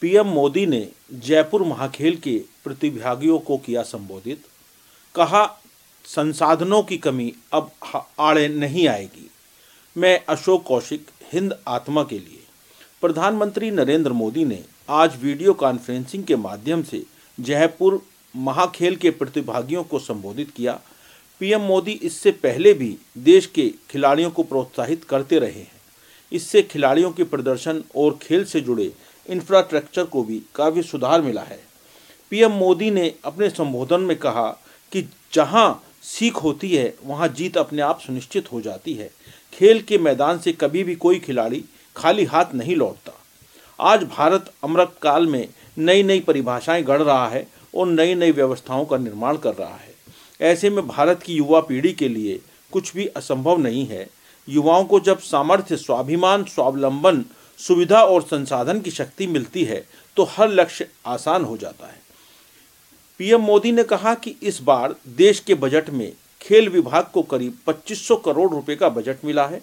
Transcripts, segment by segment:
PM Modi ने जयपुर महाखेल के प्रतिभागियों को किया संबोधित। कहा, संसाधनों की कमी अब आड़े नहीं आएगी। मैं अशोक कौशिक, हिंद आत्मा के लिए। प्रधानमंत्री नरेंद्र मोदी ने आज वीडियो कॉन्फ्रेंसिंग के माध्यम से जयपुर महाखेल के प्रतिभागियों को संबोधित किया। पीएम मोदी इससे पहले भी देश के खिलाड़ियों को प्रोत्साहित करते रहे हैं। इससे खिलाड़ियों के प्रदर्शन और खेल से जुड़े इंफ्रास्ट्रक्चर को भी काफ़ी सुधार मिला है। पीएम मोदी ने अपने संबोधन में कहा कि जहाँ सीख होती है, वहाँ जीत अपने आप सुनिश्चित हो जाती है। खेल के मैदान से कभी भी कोई खिलाड़ी खाली हाथ नहीं लौटता। आज भारत अमृत काल में नई नई परिभाषाएँ गढ़ रहा है और नई नई व्यवस्थाओं का निर्माण कर रहा है। ऐसे में भारत की युवा पीढ़ी के लिए कुछ भी असंभव नहीं है। युवाओं को जब सामर्थ्य, स्वाभिमान, स्वावलंबन सुविधा और संसाधन की शक्ति मिलती है तो हर लक्ष्य आसान हो जाता है। पीएम मोदी ने कहा कि इस बार देश के बजट में खेल विभाग को करीब 2500 करोड़ रुपए का बजट मिला है,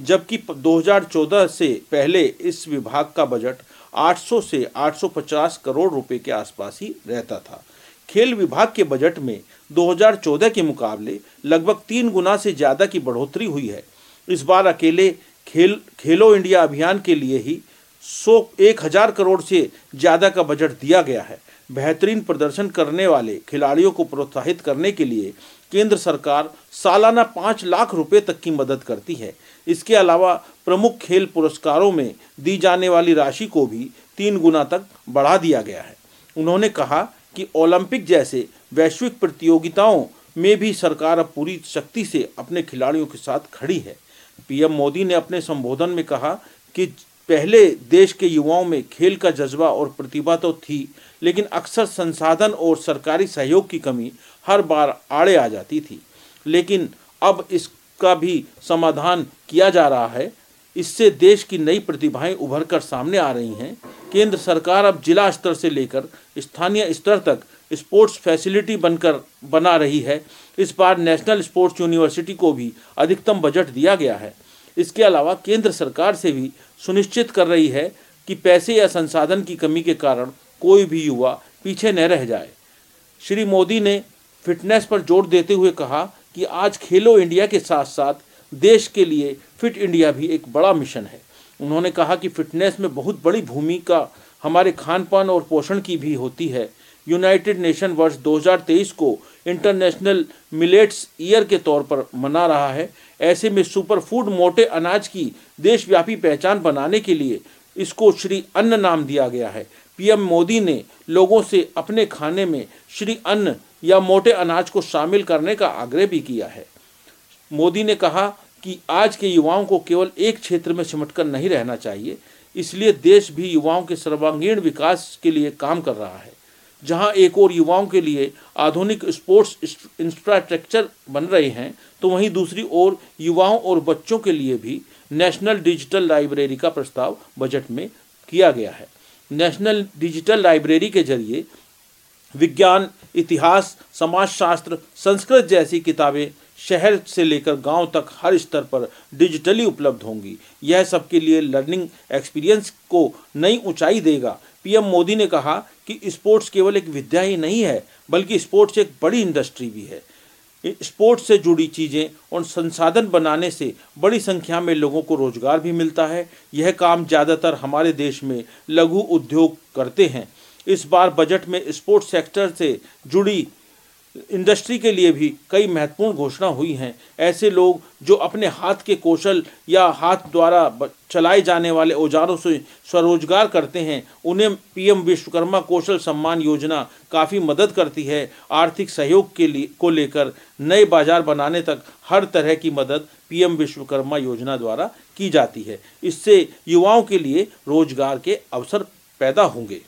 जबकि 2014 से पहले इस विभाग का बजट 800 से 850 करोड़ रुपए के आसपास ही रहता था। खेल विभाग के बजट में 2014 के मुकाबले लगभग तीन गुना से ज़्यादा की बढ़ोतरी हुई है। इस बार अकेले खेल, खेलो इंडिया अभियान के लिए ही सौ, एक हज़ार करोड़ से ज़्यादा का बजट दिया गया है। बेहतरीन प्रदर्शन करने वाले खिलाड़ियों को प्रोत्साहित करने के लिए केंद्र सरकार सालाना पाँच लाख रुपए तक की मदद करती है। इसके अलावा प्रमुख खेल पुरस्कारों में दी जाने वाली राशि को भी तीन गुना तक बढ़ा दिया गया है। उन्होंने कहा कि ओलंपिक जैसे वैश्विक प्रतियोगिताओं में भी सरकार अब पूरी शक्ति से अपने खिलाड़ियों के साथ खड़ी है। पीएम मोदी ने अपने संबोधन में कहा कि पहले देश के युवाओं में खेल का जज्बा और प्रतिभा तो थी, लेकिन अक्सर संसाधन और सरकारी सहयोग की कमी हर बार आड़े आ जाती थी। लेकिन अब इसका भी समाधान किया जा रहा है। इससे देश की नई प्रतिभाएँ उभर कर सामने आ रही हैं। केंद्र सरकार अब जिला स्तर से लेकर स्थानीय स्तर तक स्पोर्ट्स फैसिलिटी बनकर बना रही है। इस बार नेशनल स्पोर्ट्स यूनिवर्सिटी को भी अधिकतम बजट दिया गया है। इसके अलावा केंद्र सरकार से भी सुनिश्चित कर रही है कि पैसे या संसाधन की कमी के कारण कोई भी युवा पीछे न रह जाए। श्री मोदी ने फिटनेस पर ज़ोर देते हुए कहा कि आज खेलो इंडिया के साथ साथ देश के लिए फिट इंडिया भी एक बड़ा मिशन है। उन्होंने कहा कि फिटनेस में बहुत बड़ी भूमिका हमारे खान पान और पोषण की भी होती है। यूनाइटेड नेशन वर्ष 2023 को इंटरनेशनल मिलेट्स ईयर के तौर पर मना रहा है। ऐसे में सुपर फ़ूड मोटे अनाज की देशव्यापी पहचान बनाने के लिए इसको श्री अन्न नाम दिया गया है। पीएम मोदी ने लोगों से अपने खाने में श्री अन्न या मोटे अनाज को शामिल करने का आग्रह भी किया है। मोदी ने कहा कि आज के युवाओं को केवल एक क्षेत्र में सिमटकर नहीं रहना चाहिए, इसलिए देश भी युवाओं के सर्वांगीण विकास के लिए काम कर रहा है। जहाँ एक और युवाओं के लिए आधुनिक स्पोर्ट्स इंफ्रास्ट्रक्चर बन रहे हैं तो वहीं दूसरी ओर युवाओं और बच्चों के लिए भी नेशनल डिजिटल लाइब्रेरी का प्रस्ताव बजट में किया गया है। नेशनल डिजिटल लाइब्रेरी के ज़रिए विज्ञान, इतिहास, समाजशास्त्र, संस्कृत जैसी किताबें शहर से लेकर गाँव तक हर स्तर पर डिजिटली उपलब्ध होंगी। यह सबके लिए लर्निंग एक्सपीरियंस को नई ऊंचाई देगा। पीएम मोदी ने कहा कि स्पोर्ट्स केवल एक विद्या ही नहीं है, बल्कि स्पोर्ट्स एक बड़ी इंडस्ट्री भी है। स्पोर्ट्स से जुड़ी चीज़ें और संसाधन बनाने से बड़ी संख्या में लोगों को रोज़गार भी मिलता है। यह काम ज़्यादातर हमारे देश में लघु उद्योग करते हैं। इस बार बजट में स्पोर्ट्स सेक्टर से जुड़ी इंडस्ट्री के लिए भी कई महत्वपूर्ण घोषणा हुई हैं। ऐसे लोग जो अपने हाथ के कौशल या हाथ द्वारा चलाए जाने वाले औजारों से स्वरोजगार करते हैं, उन्हें पीएम विश्वकर्मा कौशल सम्मान योजना काफ़ी मदद करती है। आर्थिक सहयोग के लिए, को लेकर नए बाज़ार बनाने तक हर तरह की मदद पीएम विश्वकर्मा योजना द्वारा की जाती है। इससे युवाओं के लिए रोज़गार के अवसर पैदा होंगे।